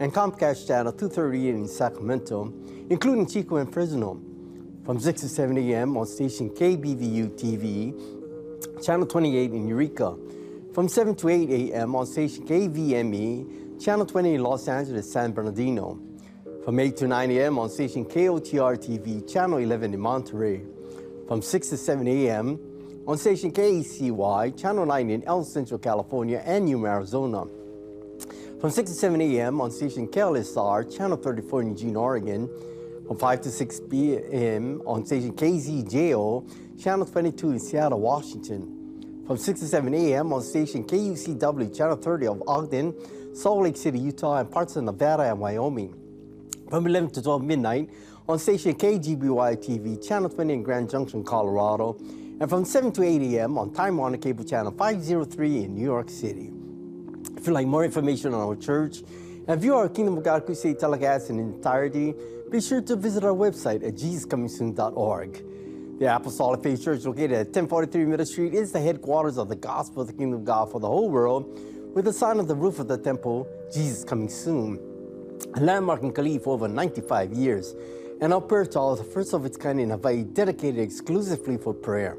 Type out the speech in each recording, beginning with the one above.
and Comcast Channel 238 in Sacramento, including Chico and Fresno, from 6 to 7 a.m. on station KBVU TV, Channel 28 in Eureka, from 7 to 8 a.m. on station KVME, Channel 20 in Los Angeles, San Bernardino, from 8 to 9 a.m. on station KOTR TV, Channel 11 in Monterey, from 6 to 7 a.m. on station KECY, Channel 9 in El Centro, California, and Yuma, Arizona from 6 to 7 a.m. on station KLSR, Channel 34 in Eugene, Oregon, from 5 to 6 p.m. on station KZJO, Channel 22 in Seattle, Washington, from 6 to 7 a.m. on station KUCW, Channel 30 of Ogden, Salt Lake City, Utah, and parts of Nevada and Wyoming, from 11 to 12 midnight on station KGBY TV, Channel 20 in Grand Junction, Colorado, and from 7 to 8 a.m. on Time Warner Cable Channel 503 in New York City. If you'd like more information on our church and view our Kingdom of God Crusade telecast in entirety, be sure to visit our website at jesuscomingsoon.org. The Apostolic Faith Church, located at 1043 Middle Street, is the headquarters of the gospel of the Kingdom of God for the whole world, with the sign on the roof of the temple, Jesus Coming Soon, a landmark in Kalihi for over 95 years, and our prayer hall is the first of its kind in Hawaii, dedicated exclusively for prayer.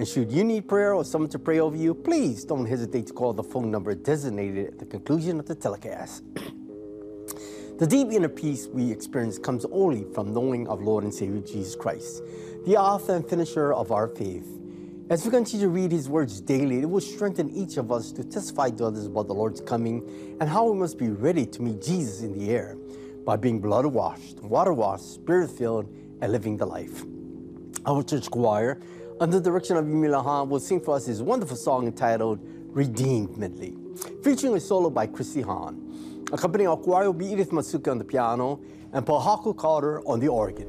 And should you need prayer or someone to pray over you, please don't hesitate to call the phone number designated at the conclusion of the telecast. the deep inner peace we experience comes only from knowing of Lord and Savior Jesus Christ, the author and finisher of our faith. As we continue to read his words daily, it will strengthen each of us to testify to others about the Lord's coming and how we must be ready to meet Jesus in the air by being blood washed, water washed, spirit filled, and living the life. Our church choir, under the direction of Yumila Hahn, will sing for us his wonderful song entitled Redeemed Medley, featuring a solo by Chrissy Hahn. Accompanying our choir will be Edith Matsuka on the piano and Paul Haku Carter on the organ.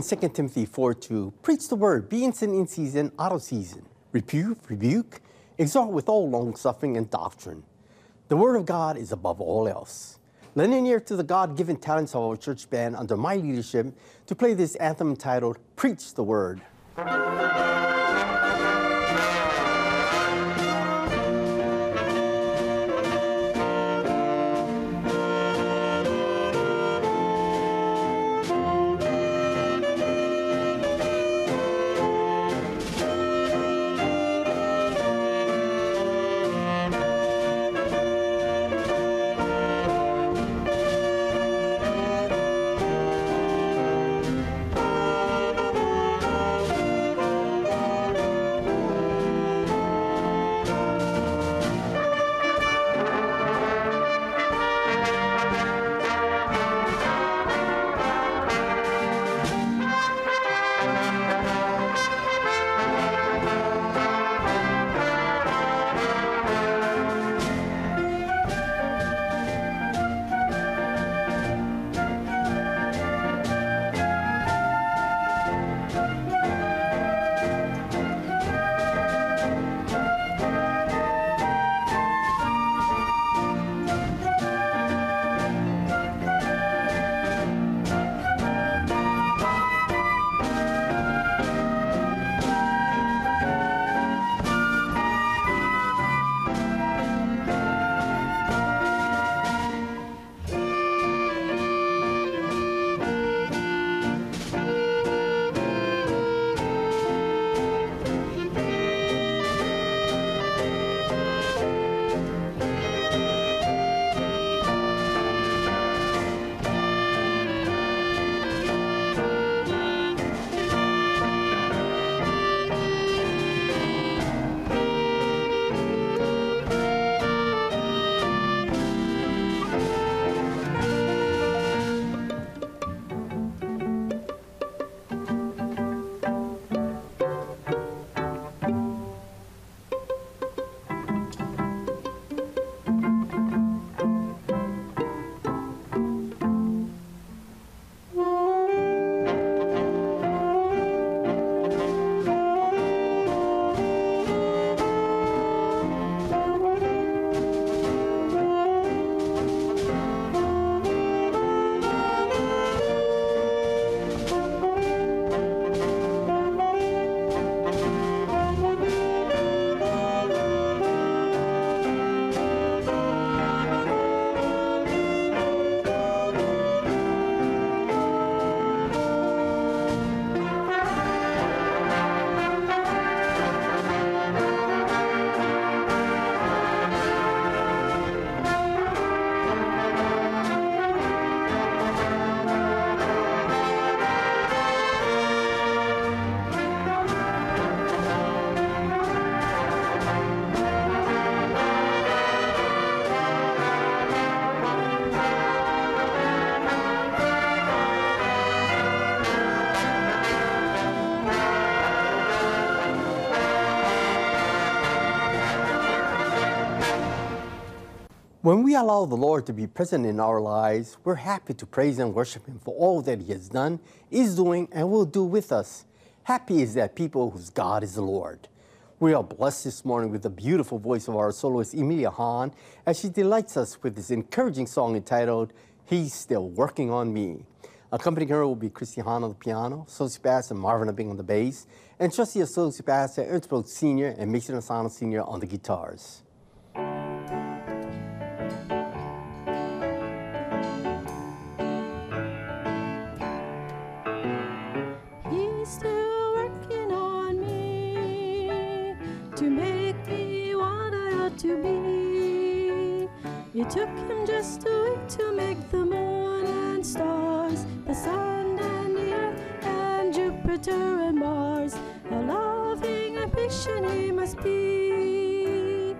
In 2 Timothy 4 2, preach the word, be instant in season, out of season, rebuke, rebuke, exhort with all long suffering and doctrine. The word of God is above all else. Lending ear to the God given talents of our church band under my leadership to play this anthem entitled Preach the Word. When we allow the Lord to be present in our lives, we're happy to praise and worship Him for all that He has done, is doing, and will do with us. Happy is that people whose God is the Lord. We are blessed this morning with the beautiful voice of our soloist Emilia Hahn as she delights us with this encouraging song entitled, He's Still Working on Me. Accompanying her will be Christy Hahn on the piano, Associate Pastor Marvin Abing on the bass, and Trustee Associate Pastor Ernst Sr. and Mason Asano Sr. on the guitars. Took him just a week to make the moon and stars, the sun and the earth and Jupiter and Mars. How loving and patient he must be.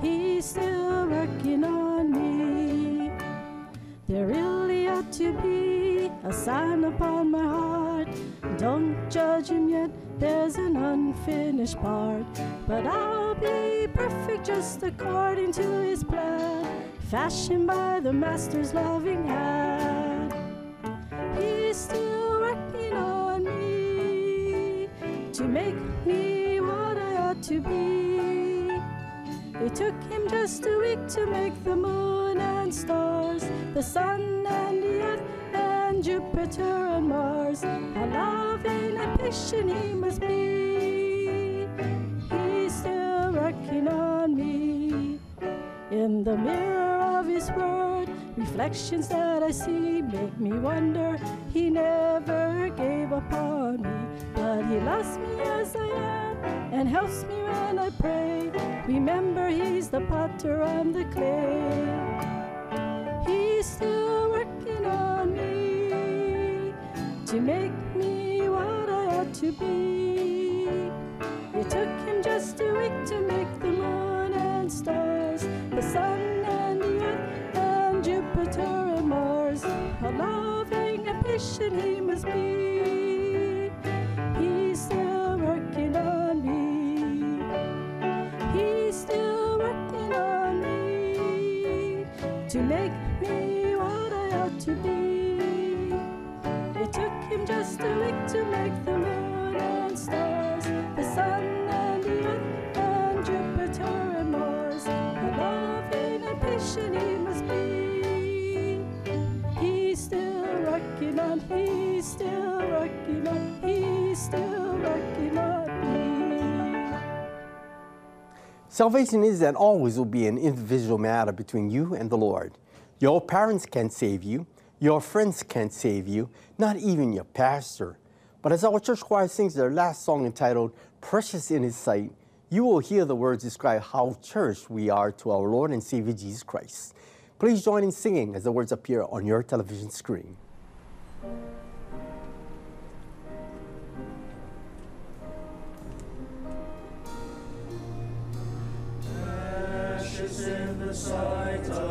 He's still working on me. There really ought to be a sign upon my heart. Don't judge him yet, there's an unfinished part. But I'll be perfect just according to his plan, fashioned by the Master's loving hand. He's still working on me to make me what I ought to be. It took him just a week to make the moon and stars, the sun and the earth and Jupiter and Mars. How loving and patient he must be. He's still working on me. In the mirror of his word, reflections that I see make me wonder he never gave up on me. But he loves me as I am and helps me when I pray. Remember, he's the potter, I'm the clay. He's still working on me to make me what I ought to be. To make Salvation is and always will be an individual matter between you and the Lord. Your parents can't save you, your friends can't save you, not even your pastor. But as our church choir sings their last song entitled Precious in His Sight, you will hear the words describe how church we are to our Lord and Savior Jesus Christ. Please join in singing as the words appear on your television screen. The sight of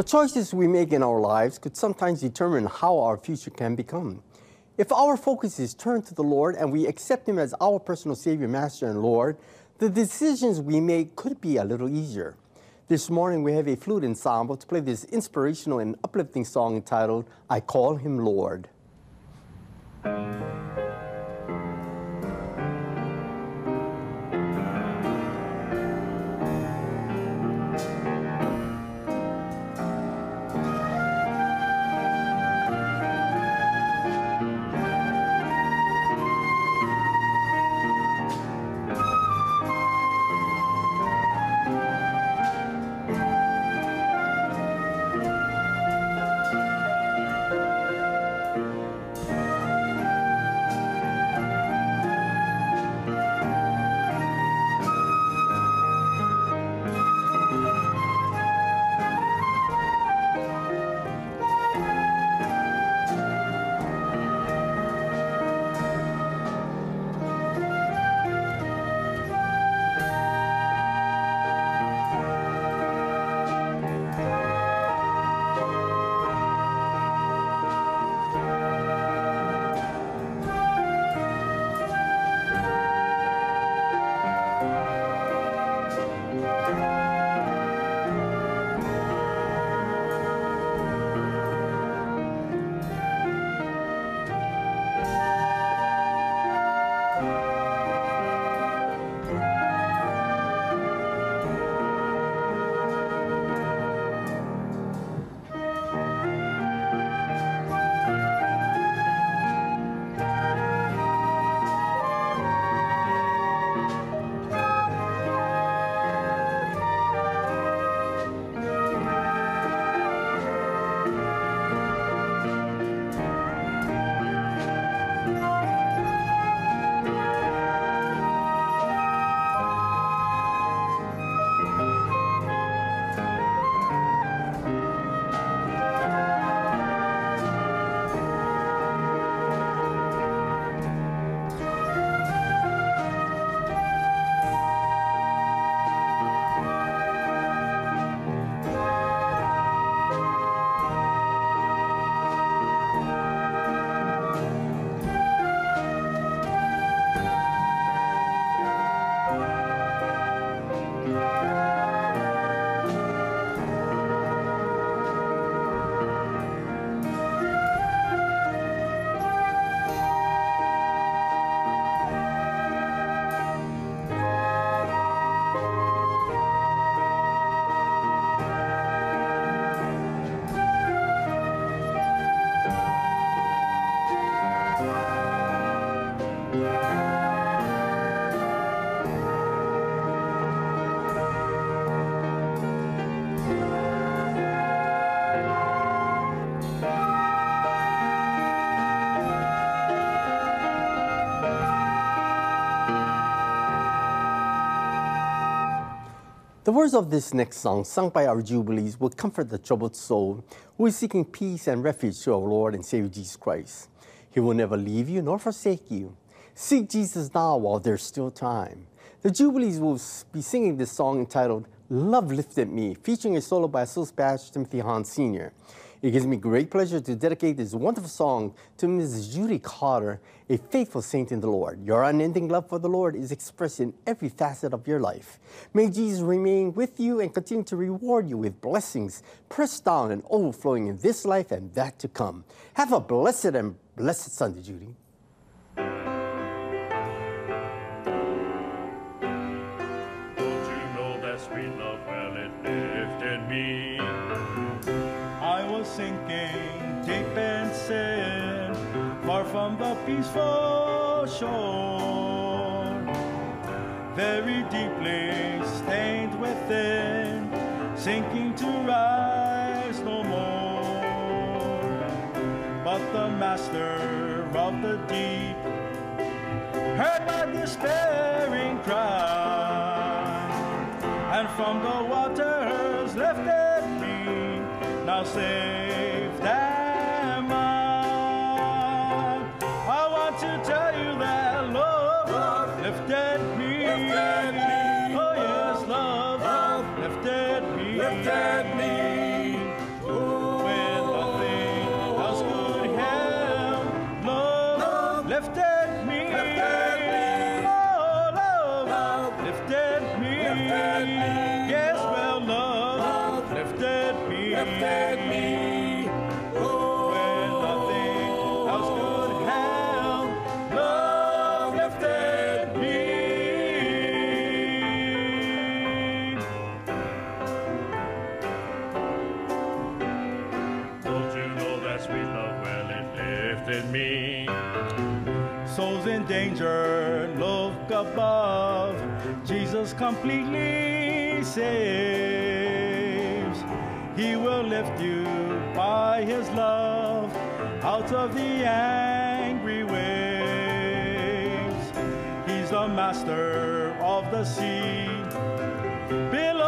The choices we make in our lives could sometimes determine how our future can become. If our focus is turned to the Lord and we accept Him as our personal Savior, Master, and Lord, the decisions we make could be a little easier. This morning we have a flute ensemble to play this inspirational and uplifting song entitled I Call Him Lord. The words of this next song, sung by our Jubilees, will comfort the troubled soul who is seeking peace and refuge to our Lord and Savior Jesus Christ. He will never leave you nor forsake you. Seek Jesus now while there's still time. The Jubilees will be singing this song entitled Love Lifted Me, featuring a solo by Associate Pastor Timothy Hahn Sr. It gives me great pleasure to dedicate this wonderful song to Mrs. Judy Carter, a faithful saint in the Lord. Your unending love for the Lord is expressed in every facet of your life. May Jesus remain with you and continue to reward you with blessings pressed down and overflowing in this life and that to come. Have a blessed and blessed Sunday, Judy. From the peaceful shore. Very deeply stained within, sinking to rise no more. But the master of the deep heard my despairing cry and from the waters lifted me. Now saved Jesus completely saves. He will lift you by his love out of the angry waves. He's the master of the sea. Billows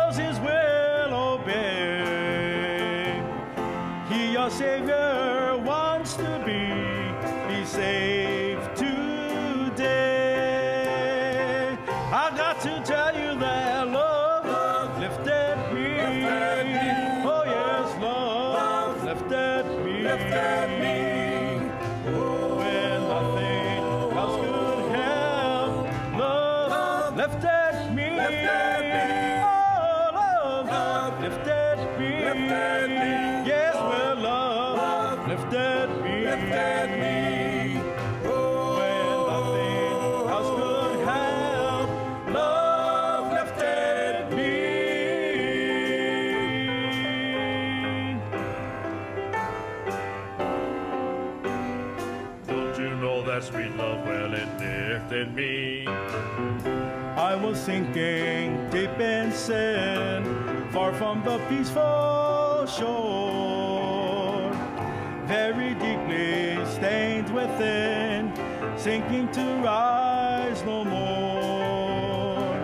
sinking deep in sin, far from the peaceful shore. Very deeply stained within, sinking to rise no more.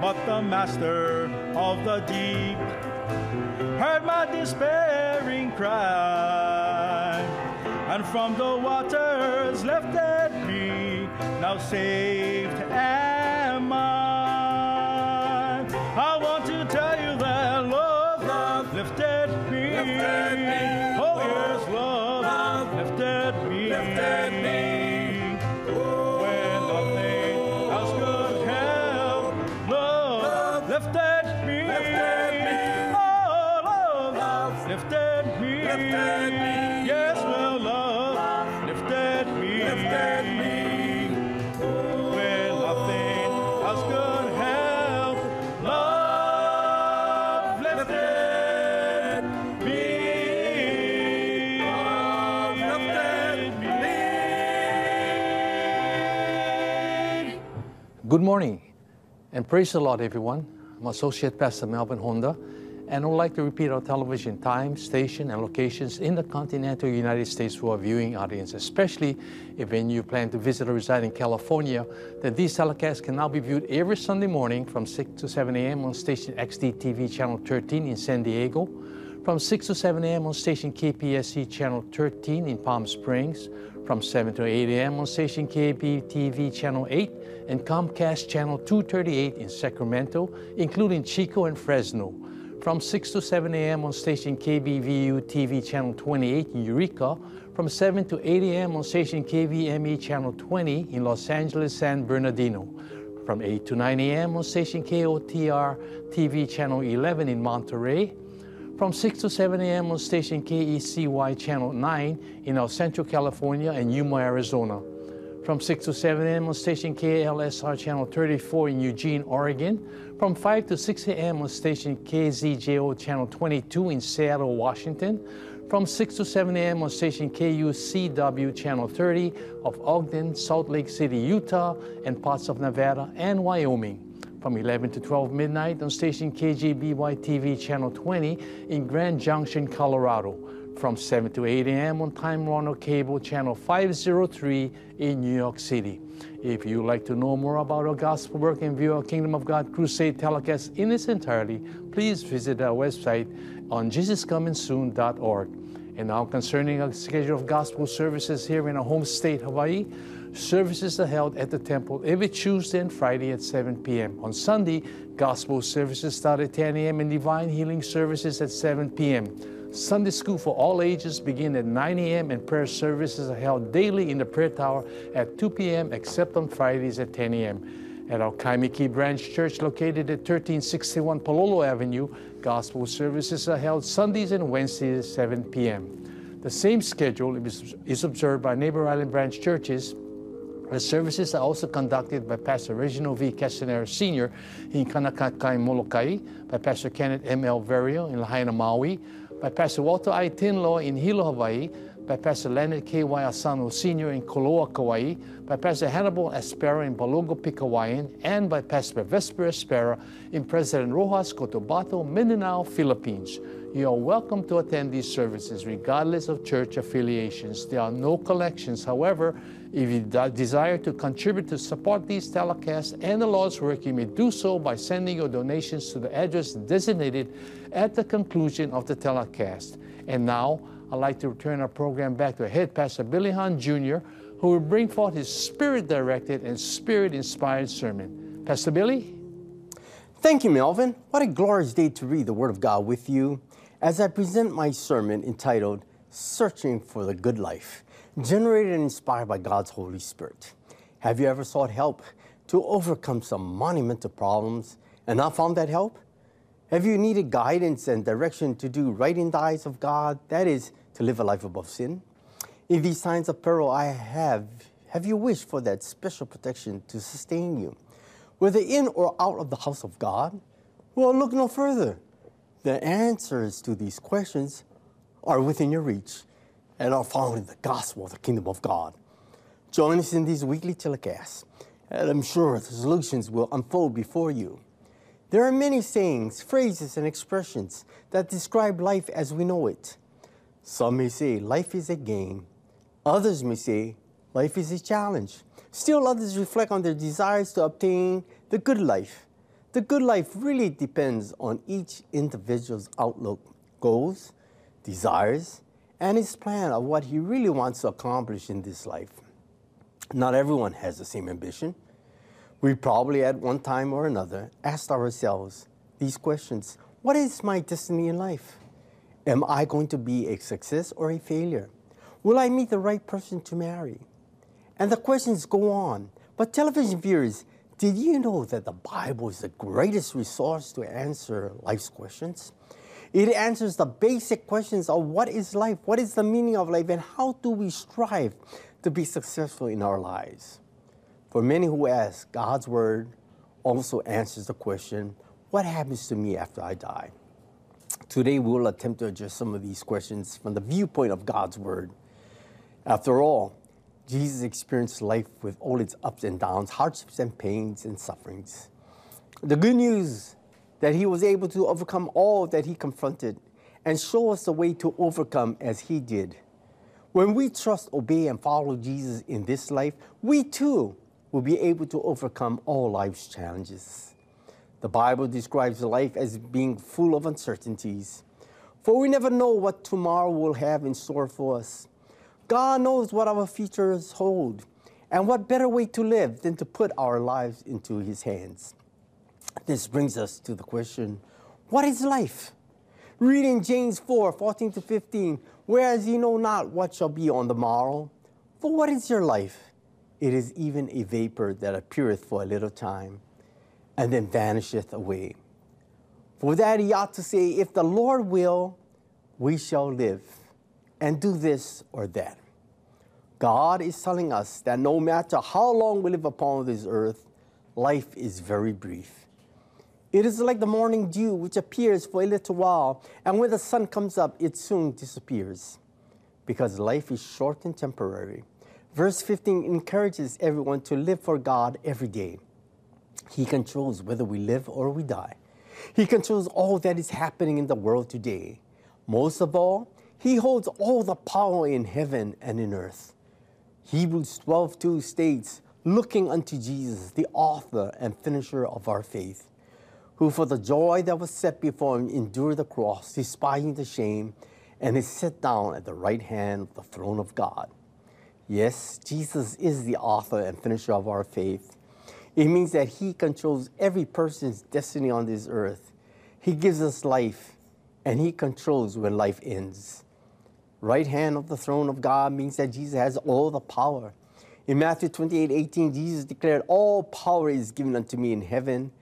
But the master of the deep heard my despairing cry, and from the waters lifted me. Now saved love lifted me. Yes, well, love lifted me. When nothing else could help, love lifted me. Lifted me. Good morning and praise the Lord, everyone. I'm Associate Pastor Melvin Honda, And would like to repeat our television time, station, and locations in the continental United States for our viewing audience, especially if when you plan to visit or reside in California, that these telecasts can now be viewed every Sunday morning from 6 to 7 a.m. on station XD TV channel 13 in San Diego, from 6 to 7 a.m. on station KPSC channel 13 in Palm Springs, from 7 to 8 a.m. on station KBTV channel 8 and Comcast channel 238 in Sacramento, including Chico and Fresno. From 6 to 7 a.m. on station KBVU TV channel 28 in Eureka, from 7 to 8 a.m. on station KVME channel 20 in Los Angeles, San Bernardino. From 8 to 9 a.m. on station KOTR TV channel 11 in Monterey, from 6 to 7 a.m. on station KECY Channel 9 in El Centro, California and Yuma, Arizona. From 6 to 7 a.m. on station KLSR Channel 34 in Eugene, Oregon. From 5 to 6 a.m. on station KZJO Channel 22 in Seattle, Washington. From 6 to 7 a.m. on station KUCW Channel 30 of Ogden, Salt Lake City, Utah, and parts of Nevada and Wyoming from 11 to 12 midnight on station KGBY TV channel 20 in Grand Junction, Colorado. From 7 to 8 a.m. on Time Warner Cable channel 503 in New York City. If you'd like to know more about our gospel work and view our Kingdom of God Crusade telecast in its entirety, please visit our website on jesuscomingsoon.org. And now concerning our schedule of gospel services here in our home state, Hawaii, Services are held at the temple every Tuesday and Friday at 7 p.m. On Sunday, gospel services start at 10 a.m. and divine healing services at 7 p.m. Sunday school for all ages begin at 9 a.m. and prayer services are held daily in the prayer tower at 2 p.m. except on Fridays at 10 a.m. At our Kaimuki Branch Church located at 1361 Palolo Avenue, gospel services are held Sundays and Wednesdays at 7 p.m. The same schedule is is observed by Neighbor Island Branch churches the services are also conducted by Pastor Reginald V. Castanera Sr. in Kaunakakai, Molokai, by Pastor Kenneth M. L. Verio in Lahaina, Maui, by Pastor Walter I. Tinlo in Hilo, Hawaii, by Pastor Leonard K. Asano Sr. in Koloa, Kauai, by Pastor Hannibal Espera in Balogo, Hawaiian, and by Pastor Vesper Espera in President Roxas Cotabato, Mindanao, Philippines. You are welcome to attend these services regardless of church affiliations. There are no collections. However, if you desire to contribute to support these telecasts and the Lord's work, you may do so by sending your donations to the address designated at the conclusion of the telecast. And now, I'd like to return our program back to head pastor Billy Hahn Jr., who will bring forth his spirit directed and spirit inspired sermon. Pastor Billy? Thank you, Melvin. What a glorious day to read the Word of God with you as I present my sermon entitled Searching for the Good Life, generated and inspired by God's Holy Spirit. Have you ever sought help to overcome some monumental problems and not found that help? Have you needed guidance and direction to do right in the eyes of God? That is, to live a life above sin? In these times of peril I have, have you wished for that special protection to sustain you? Whether in or out of the house of God? Well, look no further. The answers to these questions are within your reach and are found in the gospel of the kingdom of God. Join us in these weekly telecasts, and I'm sure the solutions will unfold before you. There are many sayings, phrases, and expressions that describe life as we know it. Some may say life is a game, others may say life is a challenge. Still, others reflect on their desires to obtain the good life. The good life really depends on each individual's outlook, goals, desires, and his plan of what he really wants to accomplish in this life. Not everyone has the same ambition. We probably at one time or another asked ourselves these questions What is my destiny in life? Am I going to be a success or a failure? Will I meet the right person to marry? And the questions go on. But television viewers, did you know that the Bible is the greatest resource to answer life's questions? It answers the basic questions of what is life, what is the meaning of life, and how do we strive to be successful in our lives. For many who ask, God's Word also answers the question, What happens to me after I die? Today we will attempt to address some of these questions from the viewpoint of God's Word. After all, Jesus experienced life with all its ups and downs, hardships and pains and sufferings. The good news that he was able to overcome all that he confronted and show us the way to overcome as he did. When we trust, obey, and follow Jesus in this life, we too will be able to overcome all life's challenges. The Bible describes life as being full of uncertainties, for we never know what tomorrow will have in store for us. God knows what our futures hold, and what better way to live than to put our lives into His hands. This brings us to the question what is life? Reading James 4 14 to 15, whereas ye know not what shall be on the morrow. For what is your life? It is even a vapor that appeareth for a little time, and then vanisheth away. For that he ought to say, If the Lord will, we shall live, and do this or that. God is telling us that no matter how long we live upon this earth, life is very brief. It is like the morning dew, which appears for a little while, and when the sun comes up, it soon disappears. Because life is short and temporary. Verse 15 encourages everyone to live for God every day. He controls whether we live or we die. He controls all that is happening in the world today. Most of all, He holds all the power in heaven and in earth. Hebrews 12 2 states, Looking unto Jesus, the author and finisher of our faith, who for the joy that was set before him endured the cross, despising the shame, and is set down at the right hand of the throne of God. Yes, Jesus is the author and finisher of our faith. It means that He controls every person's destiny on this earth. He gives us life, and He controls when life ends. Right hand of the throne of God means that Jesus has all the power. In Matthew 28 18, Jesus declared, All power is given unto me in heaven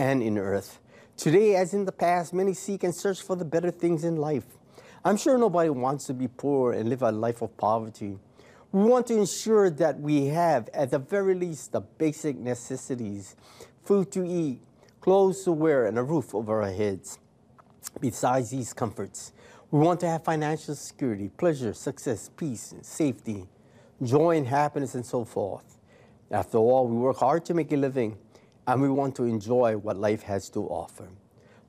and in earth. Today, as in the past, many seek and search for the better things in life. I'm sure nobody wants to be poor and live a life of poverty. We want to ensure that we have, at the very least, the basic necessities food to eat, clothes to wear, and a roof over our heads. Besides these comforts, we want to have financial security, pleasure, success, peace, safety, joy, and happiness, and so forth. After all, we work hard to make a living, and we want to enjoy what life has to offer.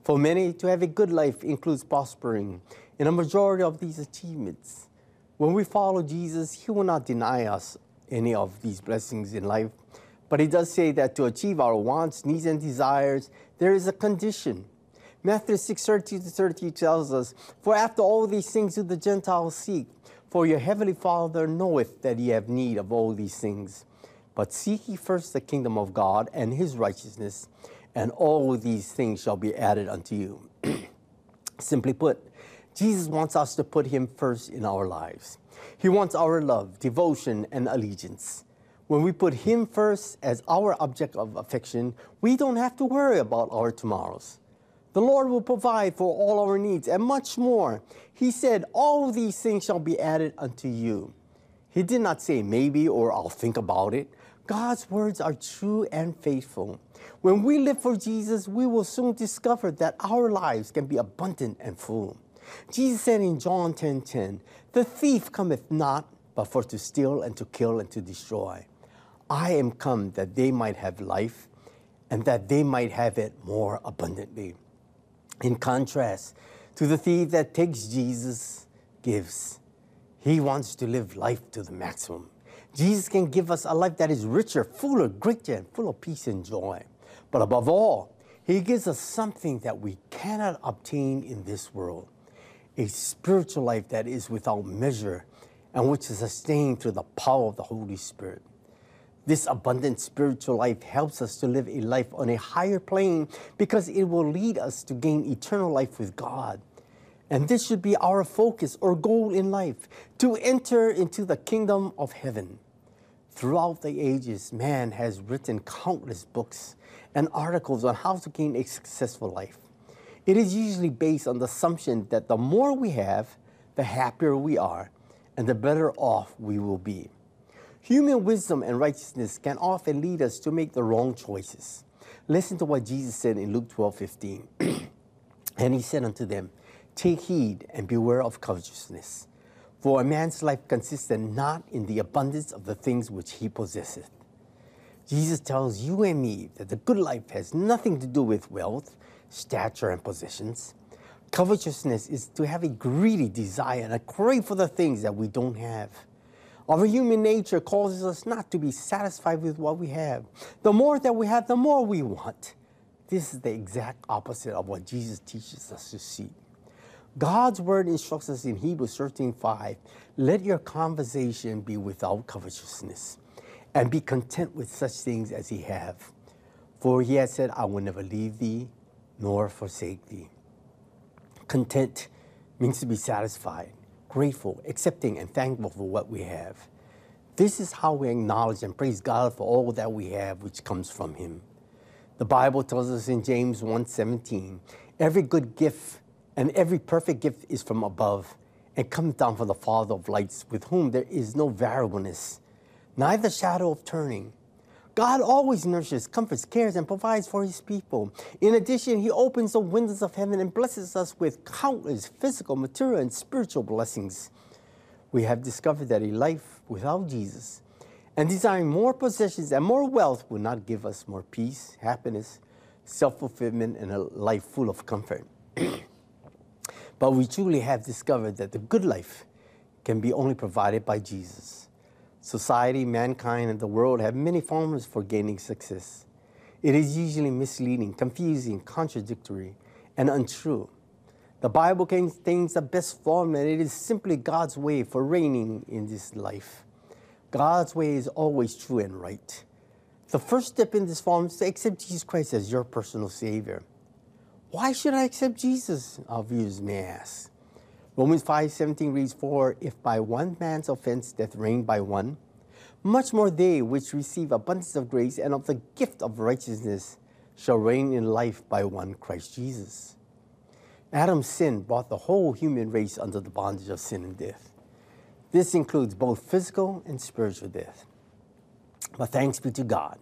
For many, to have a good life includes prospering in a majority of these achievements. When we follow Jesus, He will not deny us any of these blessings in life. But He does say that to achieve our wants, needs, and desires, there is a condition. Matthew 6 30 to 30 tells us, For after all these things do the Gentiles seek, for your heavenly Father knoweth that ye have need of all these things. But seek ye first the kingdom of God and His righteousness, and all these things shall be added unto you. Simply put, Jesus wants us to put Him first in our lives. He wants our love, devotion, and allegiance. When we put Him first as our object of affection, we don't have to worry about our tomorrows. The Lord will provide for all our needs and much more. He said, All these things shall be added unto you. He did not say maybe or I'll think about it. God's words are true and faithful. When we live for Jesus, we will soon discover that our lives can be abundant and full. Jesus said in John 10 10, The thief cometh not but for to steal and to kill and to destroy. I am come that they might have life and that they might have it more abundantly. In contrast to the thief that takes Jesus' gives, he wants to live life to the maximum. Jesus can give us a life that is richer, fuller, greater, and full of peace and joy. But above all, he gives us something that we cannot obtain in this world a spiritual life that is without measure and which is sustained through the power of the Holy Spirit. This abundant spiritual life helps us to live a life on a higher plane because it will lead us to gain eternal life with God. And this should be our focus or goal in life to enter into the kingdom of heaven. Throughout the ages, man has written countless books and articles on how to gain a successful life. It is usually based on the assumption that the more we have, the happier we are, and the better off we will be. Human wisdom and righteousness can often lead us to make the wrong choices. Listen to what Jesus said in Luke 12 15. and he said unto them, Take heed and beware of covetousness, for a man's life consisteth not in the abundance of the things which he possesseth. Jesus tells you and me that the good life has nothing to do with wealth, stature, and possessions. Covetousness is to have a greedy desire and a crave for the things that we don't have. Our human nature causes us not to be satisfied with what we have. The more that we have, the more we want. This is the exact opposite of what Jesus teaches us to see. God's word instructs us in Hebrews 13:5, let your conversation be without covetousness, and be content with such things as ye have. For he has said, I will never leave thee nor forsake thee. Content means to be satisfied, grateful, accepting, and thankful for what we have. This is how we acknowledge and praise God for all that we have, which comes from Him. The Bible tells us in James 1:17, every good gift and every perfect gift is from above and comes down from the Father of lights, with whom there is no variableness, neither shadow of turning. God always nurtures, comforts, cares, and provides for his people. In addition, he opens the windows of heaven and blesses us with countless physical, material, and spiritual blessings. We have discovered that a life without Jesus and desiring more possessions and more wealth will not give us more peace, happiness, self fulfillment, and a life full of comfort. but we truly have discovered that the good life can be only provided by Jesus. Society, mankind, and the world have many formulas for gaining success. It is usually misleading, confusing, contradictory, and untrue. The Bible contains the best formula, and it is simply God's way for reigning in this life. God's way is always true and right. The first step in this form is to accept Jesus Christ as your personal Savior. Why should I accept Jesus? Our viewers may ask. Romans 5:17 reads, For if by one man's offense death reigned by one, much more they which receive abundance of grace and of the gift of righteousness shall reign in life by one Christ Jesus. Adam's sin brought the whole human race under the bondage of sin and death. This includes both physical and spiritual death. But thanks be to God.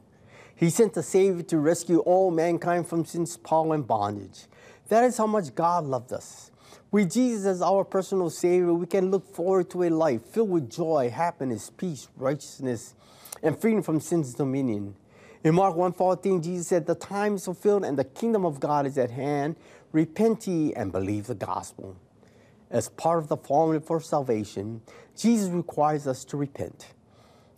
He sent a Savior to rescue all mankind from sin's power and bondage. That is how much God loved us. With Jesus as our personal Savior, we can look forward to a life filled with joy, happiness, peace, righteousness, and freedom from sin's dominion. In Mark 1:14, Jesus said, "The time is fulfilled and the kingdom of God is at hand. Repent ye and believe the gospel." As part of the formula for salvation, Jesus requires us to repent.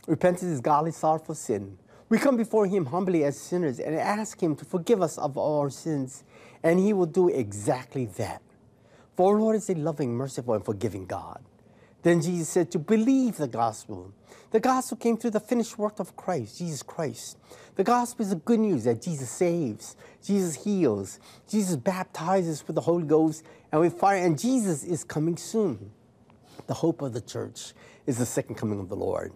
Repentance is godly sorrow for sin. We come before Him humbly as sinners and ask Him to forgive us of all our sins, and He will do exactly that. For our Lord is a loving, merciful, and forgiving God. Then Jesus said to believe the gospel. The gospel came through the finished work of Christ, Jesus Christ. The gospel is the good news that Jesus saves, Jesus heals, Jesus baptizes with the Holy Ghost and with fire, and Jesus is coming soon. The hope of the church is the second coming of the Lord.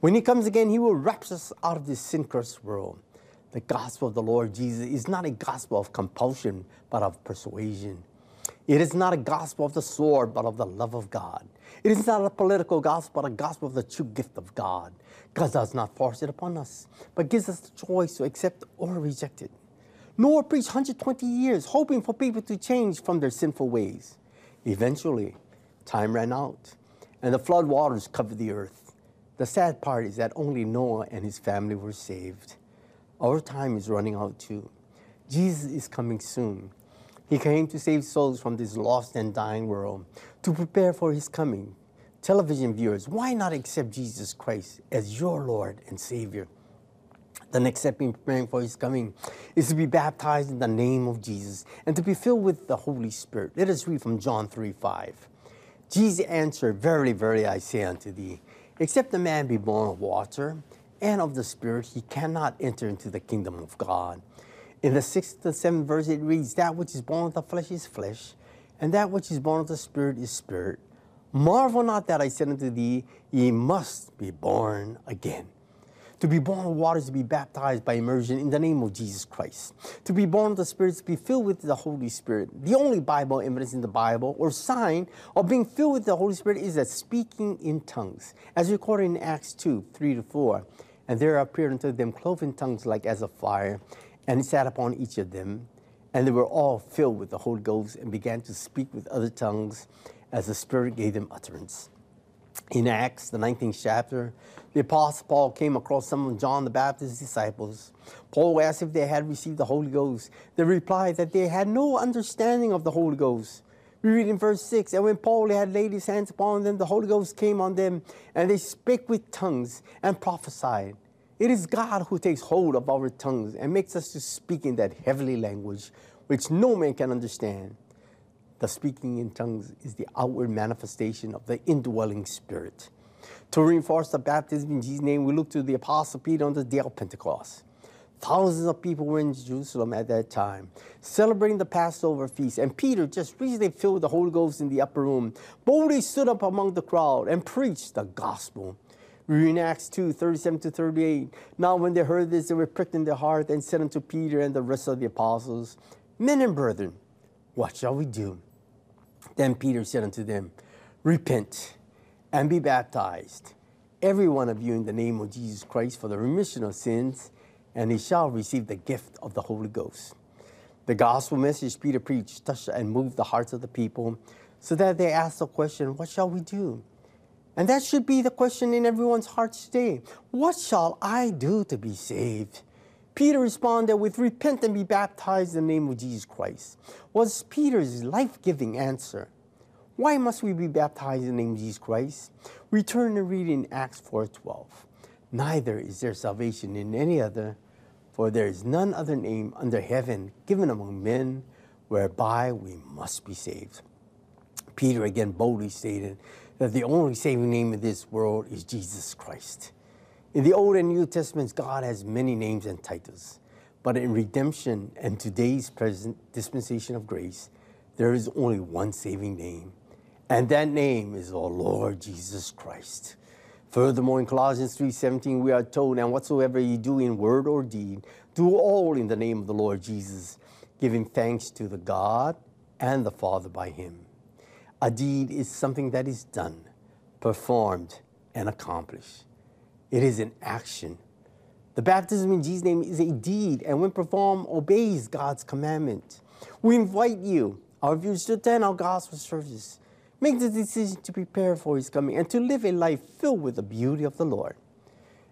When he comes again, he will rapture us out of this sin cursed world. The gospel of the Lord Jesus is not a gospel of compulsion, but of persuasion. It is not a gospel of the sword, but of the love of God. It is not a political gospel, but a gospel of the true gift of God. God does not force it upon us, but gives us the choice to accept or reject it. Noah preached 120 years, hoping for people to change from their sinful ways. Eventually, time ran out, and the flood waters covered the earth. The sad part is that only Noah and his family were saved. Our time is running out too. Jesus is coming soon. He came to save souls from this lost and dying world, to prepare for his coming. Television viewers, why not accept Jesus Christ as your Lord and Savior? The next step in preparing for his coming is to be baptized in the name of Jesus and to be filled with the Holy Spirit. Let us read from John 3 5. Jesus answered, Verily, verily, I say unto thee, except a man be born of water and of the Spirit, he cannot enter into the kingdom of God. In the sixth and seventh verse, it reads, That which is born of the flesh is flesh, and that which is born of the Spirit is spirit. Marvel not that I said unto thee, Ye must be born again. To be born of water is to be baptized by immersion in the name of Jesus Christ. To be born of the Spirit is to be filled with the Holy Spirit. The only Bible evidence in the Bible or sign of being filled with the Holy Spirit is that speaking in tongues, as recorded in Acts 2 3 to 4. And there appeared unto them cloven tongues like as of fire, and it sat upon each of them. And they were all filled with the Holy Ghost and began to speak with other tongues as the Spirit gave them utterance. In Acts, the 19th chapter, the Apostle Paul came across some of John the Baptist's disciples. Paul asked if they had received the Holy Ghost. They replied that they had no understanding of the Holy Ghost. We read in verse 6 And when Paul had laid his hands upon them, the Holy Ghost came on them, and they spake with tongues and prophesied. It is God who takes hold of our tongues and makes us to speak in that heavenly language which no man can understand. The speaking in tongues is the outward manifestation of the indwelling spirit. To reinforce the baptism in Jesus' name, we look to the Apostle Peter on the day of Pentecost. Thousands of people were in Jerusalem at that time, celebrating the Passover feast, and Peter, just recently filled with the Holy Ghost in the upper room, boldly stood up among the crowd and preached the gospel. We read in Acts 2 37 to 38. Now, when they heard this, they were pricked in their heart and said unto Peter and the rest of the apostles, Men and brethren, what shall we do? Then Peter said unto them, Repent and be baptized, every one of you, in the name of Jesus Christ for the remission of sins, and he shall receive the gift of the Holy Ghost. The gospel message Peter preached touched and moved the hearts of the people so that they asked the question, What shall we do? And that should be the question in everyone's hearts today. What shall I do to be saved? Peter responded with, Repent and be baptized in the name of Jesus Christ, was Peter's life giving answer. Why must we be baptized in the name of Jesus Christ? Return and read in Acts 4:12. Neither is there salvation in any other, for there is none other name under heaven given among men whereby we must be saved. Peter again boldly stated that the only saving name in this world is Jesus Christ. In the Old and New Testaments, God has many names and titles. But in redemption and today's present dispensation of grace, there is only one saving name, and that name is our Lord Jesus Christ. Furthermore, in Colossians 3:17, we are told, "And whatsoever ye do in word or deed, do all in the name of the Lord Jesus, giving thanks to the God and the Father by him." A deed is something that is done, performed, and accomplished. It is an action. The baptism in Jesus' name is a deed, and when performed, obeys God's commandment. We invite you, our viewers, to attend our gospel service. Make the decision to prepare for His coming and to live a life filled with the beauty of the Lord.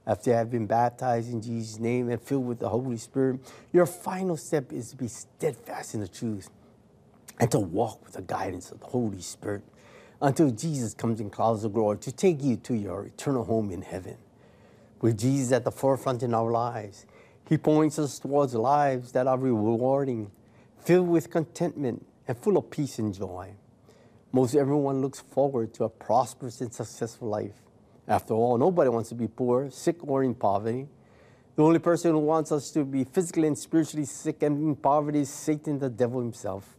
After you have been baptized in Jesus' name and filled with the Holy Spirit, your final step is to be steadfast in the truth and to walk with the guidance of the Holy Spirit until Jesus comes in clouds of glory to take you to your eternal home in heaven. With Jesus at the forefront in our lives, He points us towards lives that are rewarding, filled with contentment, and full of peace and joy. Most everyone looks forward to a prosperous and successful life. After all, nobody wants to be poor, sick, or in poverty. The only person who wants us to be physically and spiritually sick and in poverty is Satan, the devil himself.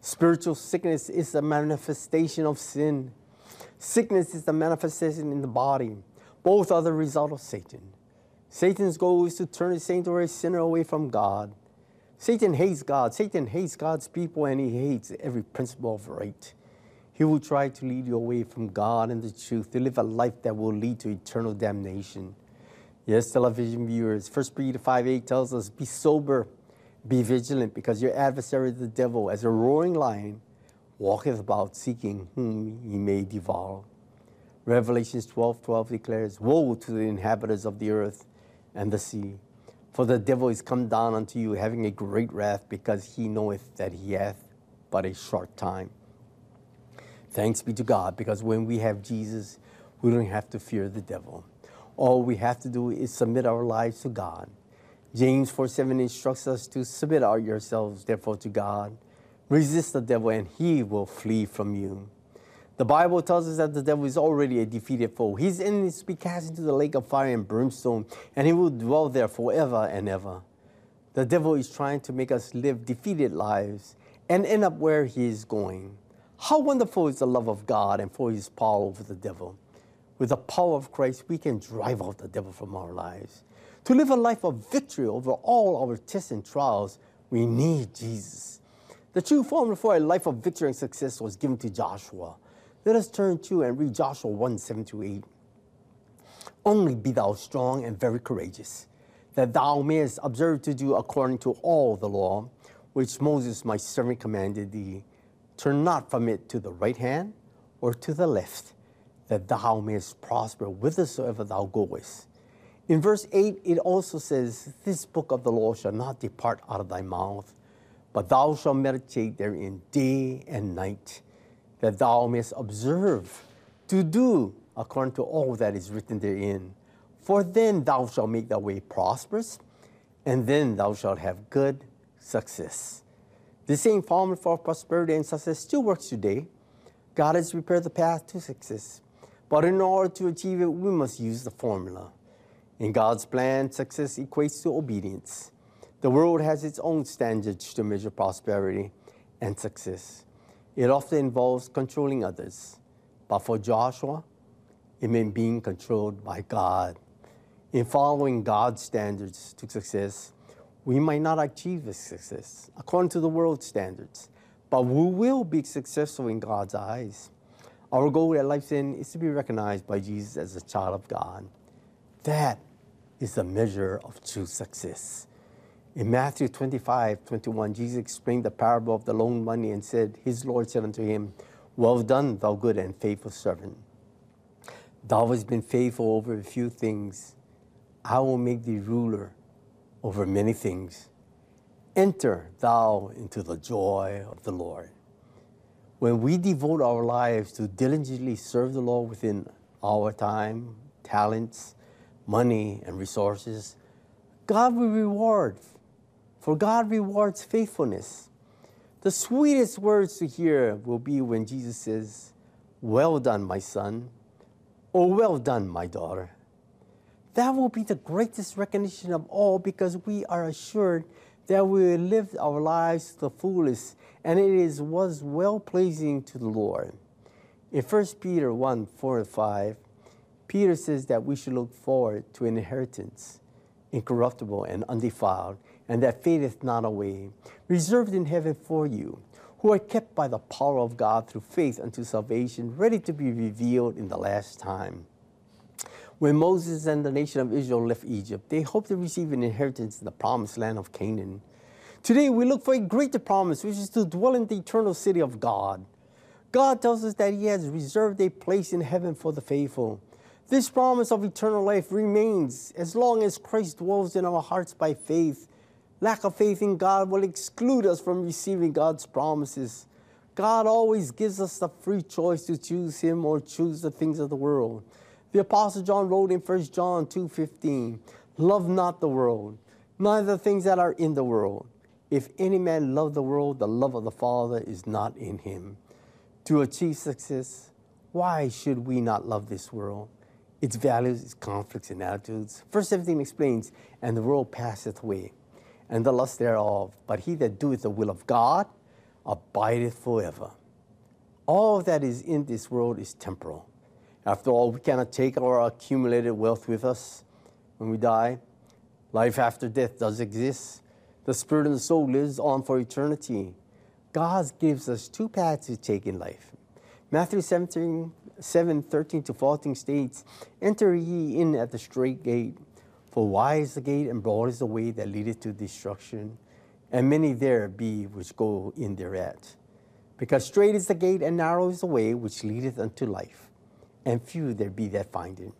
Spiritual sickness is a manifestation of sin. Sickness is the manifestation in the body. Both are the result of Satan. Satan's goal is to turn a saint or a sinner away from God. Satan hates God. Satan hates God's people and he hates every principle of right. He will try to lead you away from God and the truth to live a life that will lead to eternal damnation. Yes, television viewers, 1 Peter 5 8 tells us, Be sober, be vigilant, because your adversary, the devil, as a roaring lion, walketh about seeking whom he may devour. Revelations 12 12 declares, Woe to the inhabitants of the earth and the sea, for the devil is come down unto you, having a great wrath, because he knoweth that he hath but a short time. Thanks be to God, because when we have Jesus, we don't have to fear the devil. All we have to do is submit our lives to God. James 4 7 instructs us to submit our yourselves, therefore, to God. Resist the devil, and he will flee from you. The Bible tells us that the devil is already a defeated foe. His enemies be cast into the lake of fire and brimstone, and he will dwell there forever and ever. The devil is trying to make us live defeated lives and end up where he is going. How wonderful is the love of God and for his power over the devil. With the power of Christ, we can drive out the devil from our lives. To live a life of victory over all our tests and trials, we need Jesus. The true formula for a life of victory and success was given to Joshua. Let us turn to and read Joshua 1 7 to 8. Only be thou strong and very courageous, that thou mayest observe to do according to all the law which Moses my servant commanded thee. Turn not from it to the right hand or to the left, that thou mayest prosper whithersoever thou goest. In verse 8, it also says, This book of the law shall not depart out of thy mouth, but thou shalt meditate therein day and night, that thou mayest observe to do according to all that is written therein. For then thou shalt make thy way prosperous, and then thou shalt have good success. The same formula for prosperity and success still works today. God has prepared the path to success. But in order to achieve it, we must use the formula. In God's plan, success equates to obedience. The world has its own standards to measure prosperity and success. It often involves controlling others. But for Joshua, it meant being controlled by God. In following God's standards to success, we might not achieve success according to the world's standards, but we will be successful in God's eyes. Our goal at Life's End is to be recognized by Jesus as a child of God. That is the measure of true success. In Matthew 25, 21, Jesus explained the parable of the loan money and said, His Lord said unto him, Well done, thou good and faithful servant. Thou hast been faithful over a few things. I will make thee ruler over many things. Enter thou into the joy of the Lord. When we devote our lives to diligently serve the Lord within our time, talents, money, and resources, God will reward, for God rewards faithfulness. The sweetest words to hear will be when Jesus says, Well done, my son, or Well done, my daughter. That will be the greatest recognition of all because we are assured that we lived our lives to the fullest and it is, was well pleasing to the Lord. In 1 Peter 1 4 and 5, Peter says that we should look forward to an inheritance, incorruptible and undefiled, and that fadeth not away, reserved in heaven for you, who are kept by the power of God through faith unto salvation, ready to be revealed in the last time. When Moses and the nation of Israel left Egypt, they hoped to receive an inheritance in the promised land of Canaan. Today, we look for a greater promise, which is to dwell in the eternal city of God. God tells us that He has reserved a place in heaven for the faithful. This promise of eternal life remains as long as Christ dwells in our hearts by faith. Lack of faith in God will exclude us from receiving God's promises. God always gives us the free choice to choose Him or choose the things of the world. The Apostle John wrote in 1 John 2:15, "Love not the world, neither the things that are in the world. If any man love the world, the love of the Father is not in him." To achieve success, why should we not love this world? Its values, its conflicts, and attitudes. Verse 17 explains, "And the world passeth away, and the lust thereof, but he that doeth the will of God abideth forever." All that is in this world is temporal. After all, we cannot take our accumulated wealth with us when we die. Life after death does exist. The spirit and the soul lives on for eternity. God gives us two paths to take in life. Matthew 17, 7, 13 to 14 states, Enter ye in at the straight gate, for wide is the gate and broad is the way that leadeth to destruction, and many there be which go in thereat. Because straight is the gate and narrow is the way which leadeth unto life, and few there be that find it.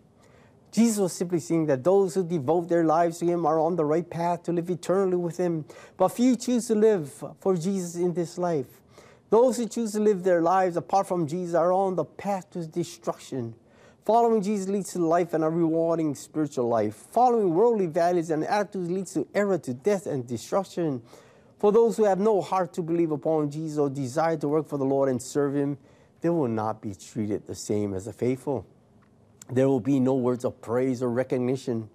Jesus was simply saying that those who devote their lives to Him are on the right path to live eternally with Him, but few choose to live for Jesus in this life. Those who choose to live their lives apart from Jesus are on the path to destruction. Following Jesus leads to life and a rewarding spiritual life. Following worldly values and attitudes leads to error, to death, and destruction. For those who have no heart to believe upon Jesus or desire to work for the Lord and serve Him, they will not be treated the same as the faithful. There will be no words of praise or recognition.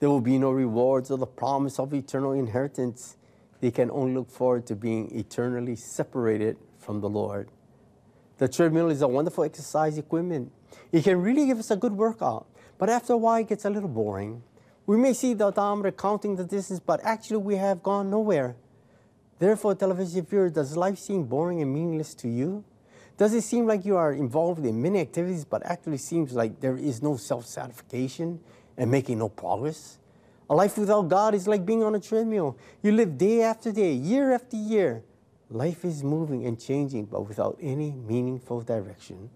There will be no rewards or the promise of eternal inheritance. They can only look forward to being eternally separated from the Lord. The treadmill is a wonderful exercise equipment. It can really give us a good workout, but after a while it gets a little boring. We may see the odometer counting the distance, but actually we have gone nowhere. Therefore, television viewer, does life seem boring and meaningless to you? Does it seem like you are involved in many activities, but actually seems like there is no self satisfaction and making no progress? A life without God is like being on a treadmill. You live day after day, year after year. Life is moving and changing, but without any meaningful direction.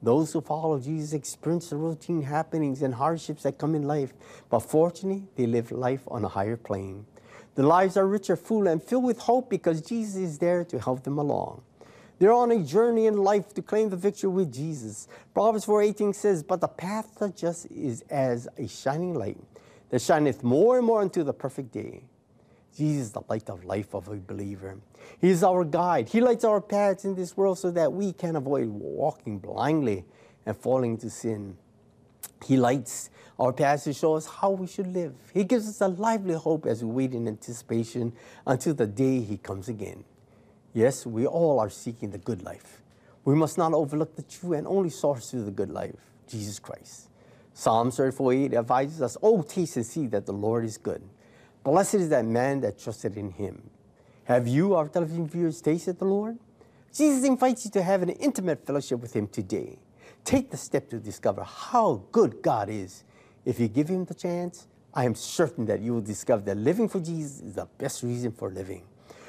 Those who follow Jesus experience the routine happenings and hardships that come in life, but fortunately, they live life on a higher plane. Their lives are richer, full, and filled with hope because Jesus is there to help them along. They're on a journey in life to claim the victory with Jesus. Proverbs 4:18 says, "But the path of just is as a shining light that shineth more and more unto the perfect day." Jesus is the light of life of a believer. He is our guide. He lights our paths in this world so that we can avoid walking blindly and falling into sin. He lights our paths to show us how we should live. He gives us a lively hope as we wait in anticipation until the day He comes again. Yes, we all are seeking the good life. We must not overlook the true and only source of the good life, Jesus Christ. Psalm 34 8 advises us, Oh, taste and see that the Lord is good. Blessed is that man that trusted in him. Have you, our television viewers, tasted the Lord? Jesus invites you to have an intimate fellowship with him today. Take the step to discover how good God is. If you give him the chance, I am certain that you will discover that living for Jesus is the best reason for living.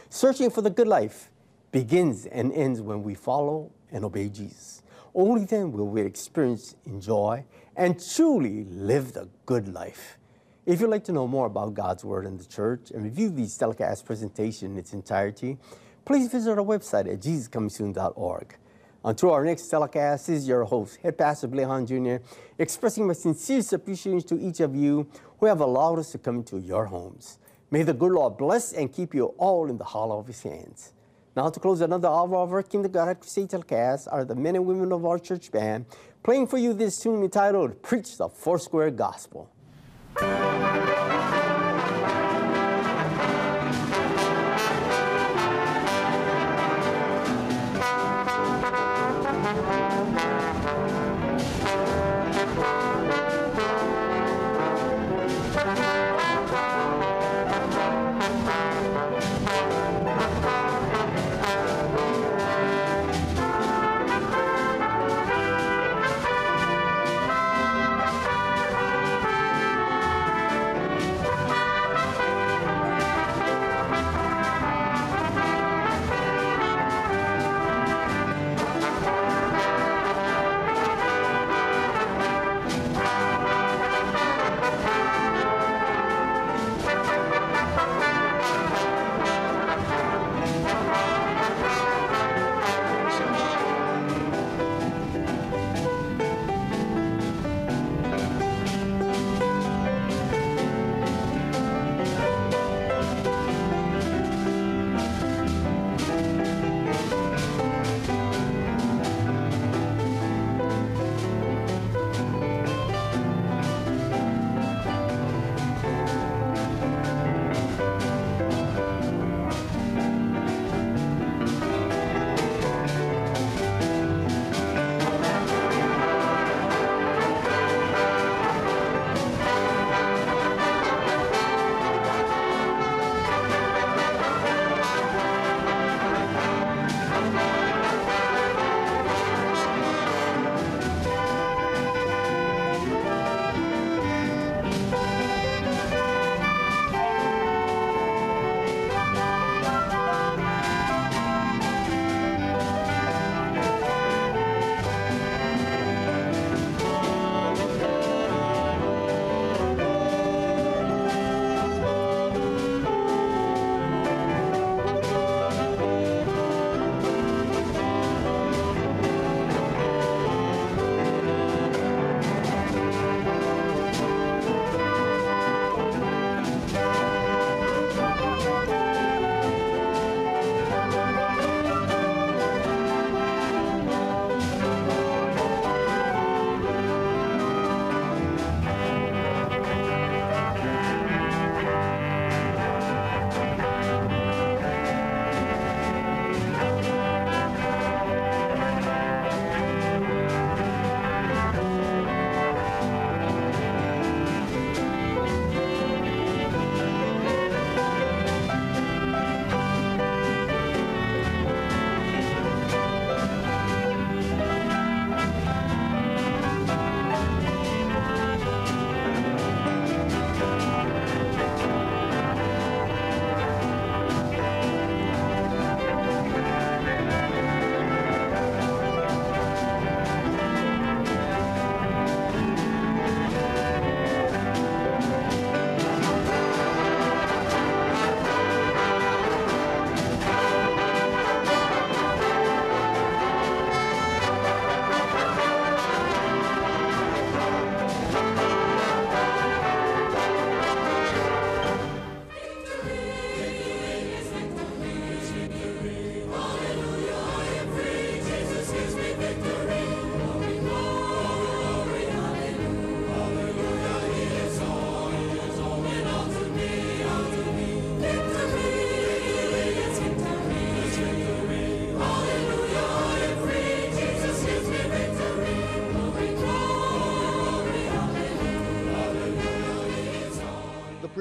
Searching for the good life begins and ends when we follow and obey Jesus. Only then will we experience, enjoy, and truly live the good life. If you'd like to know more about God's Word in the church and review these telecast presentation in its entirety, please visit our website at jesuscomingsoon.org. Until our next telecast, is your host, Head Pastor Billy Hahn Jr., expressing my sincerest appreciation to each of you who have allowed us to come into your homes. May the good Lord bless and keep you all in the hollow of his hands. Now, to close another hour of our Kingdom God Crusade telecast are the men and women of our church band playing for you this tune entitled Preach the Foursquare Gospel. Preach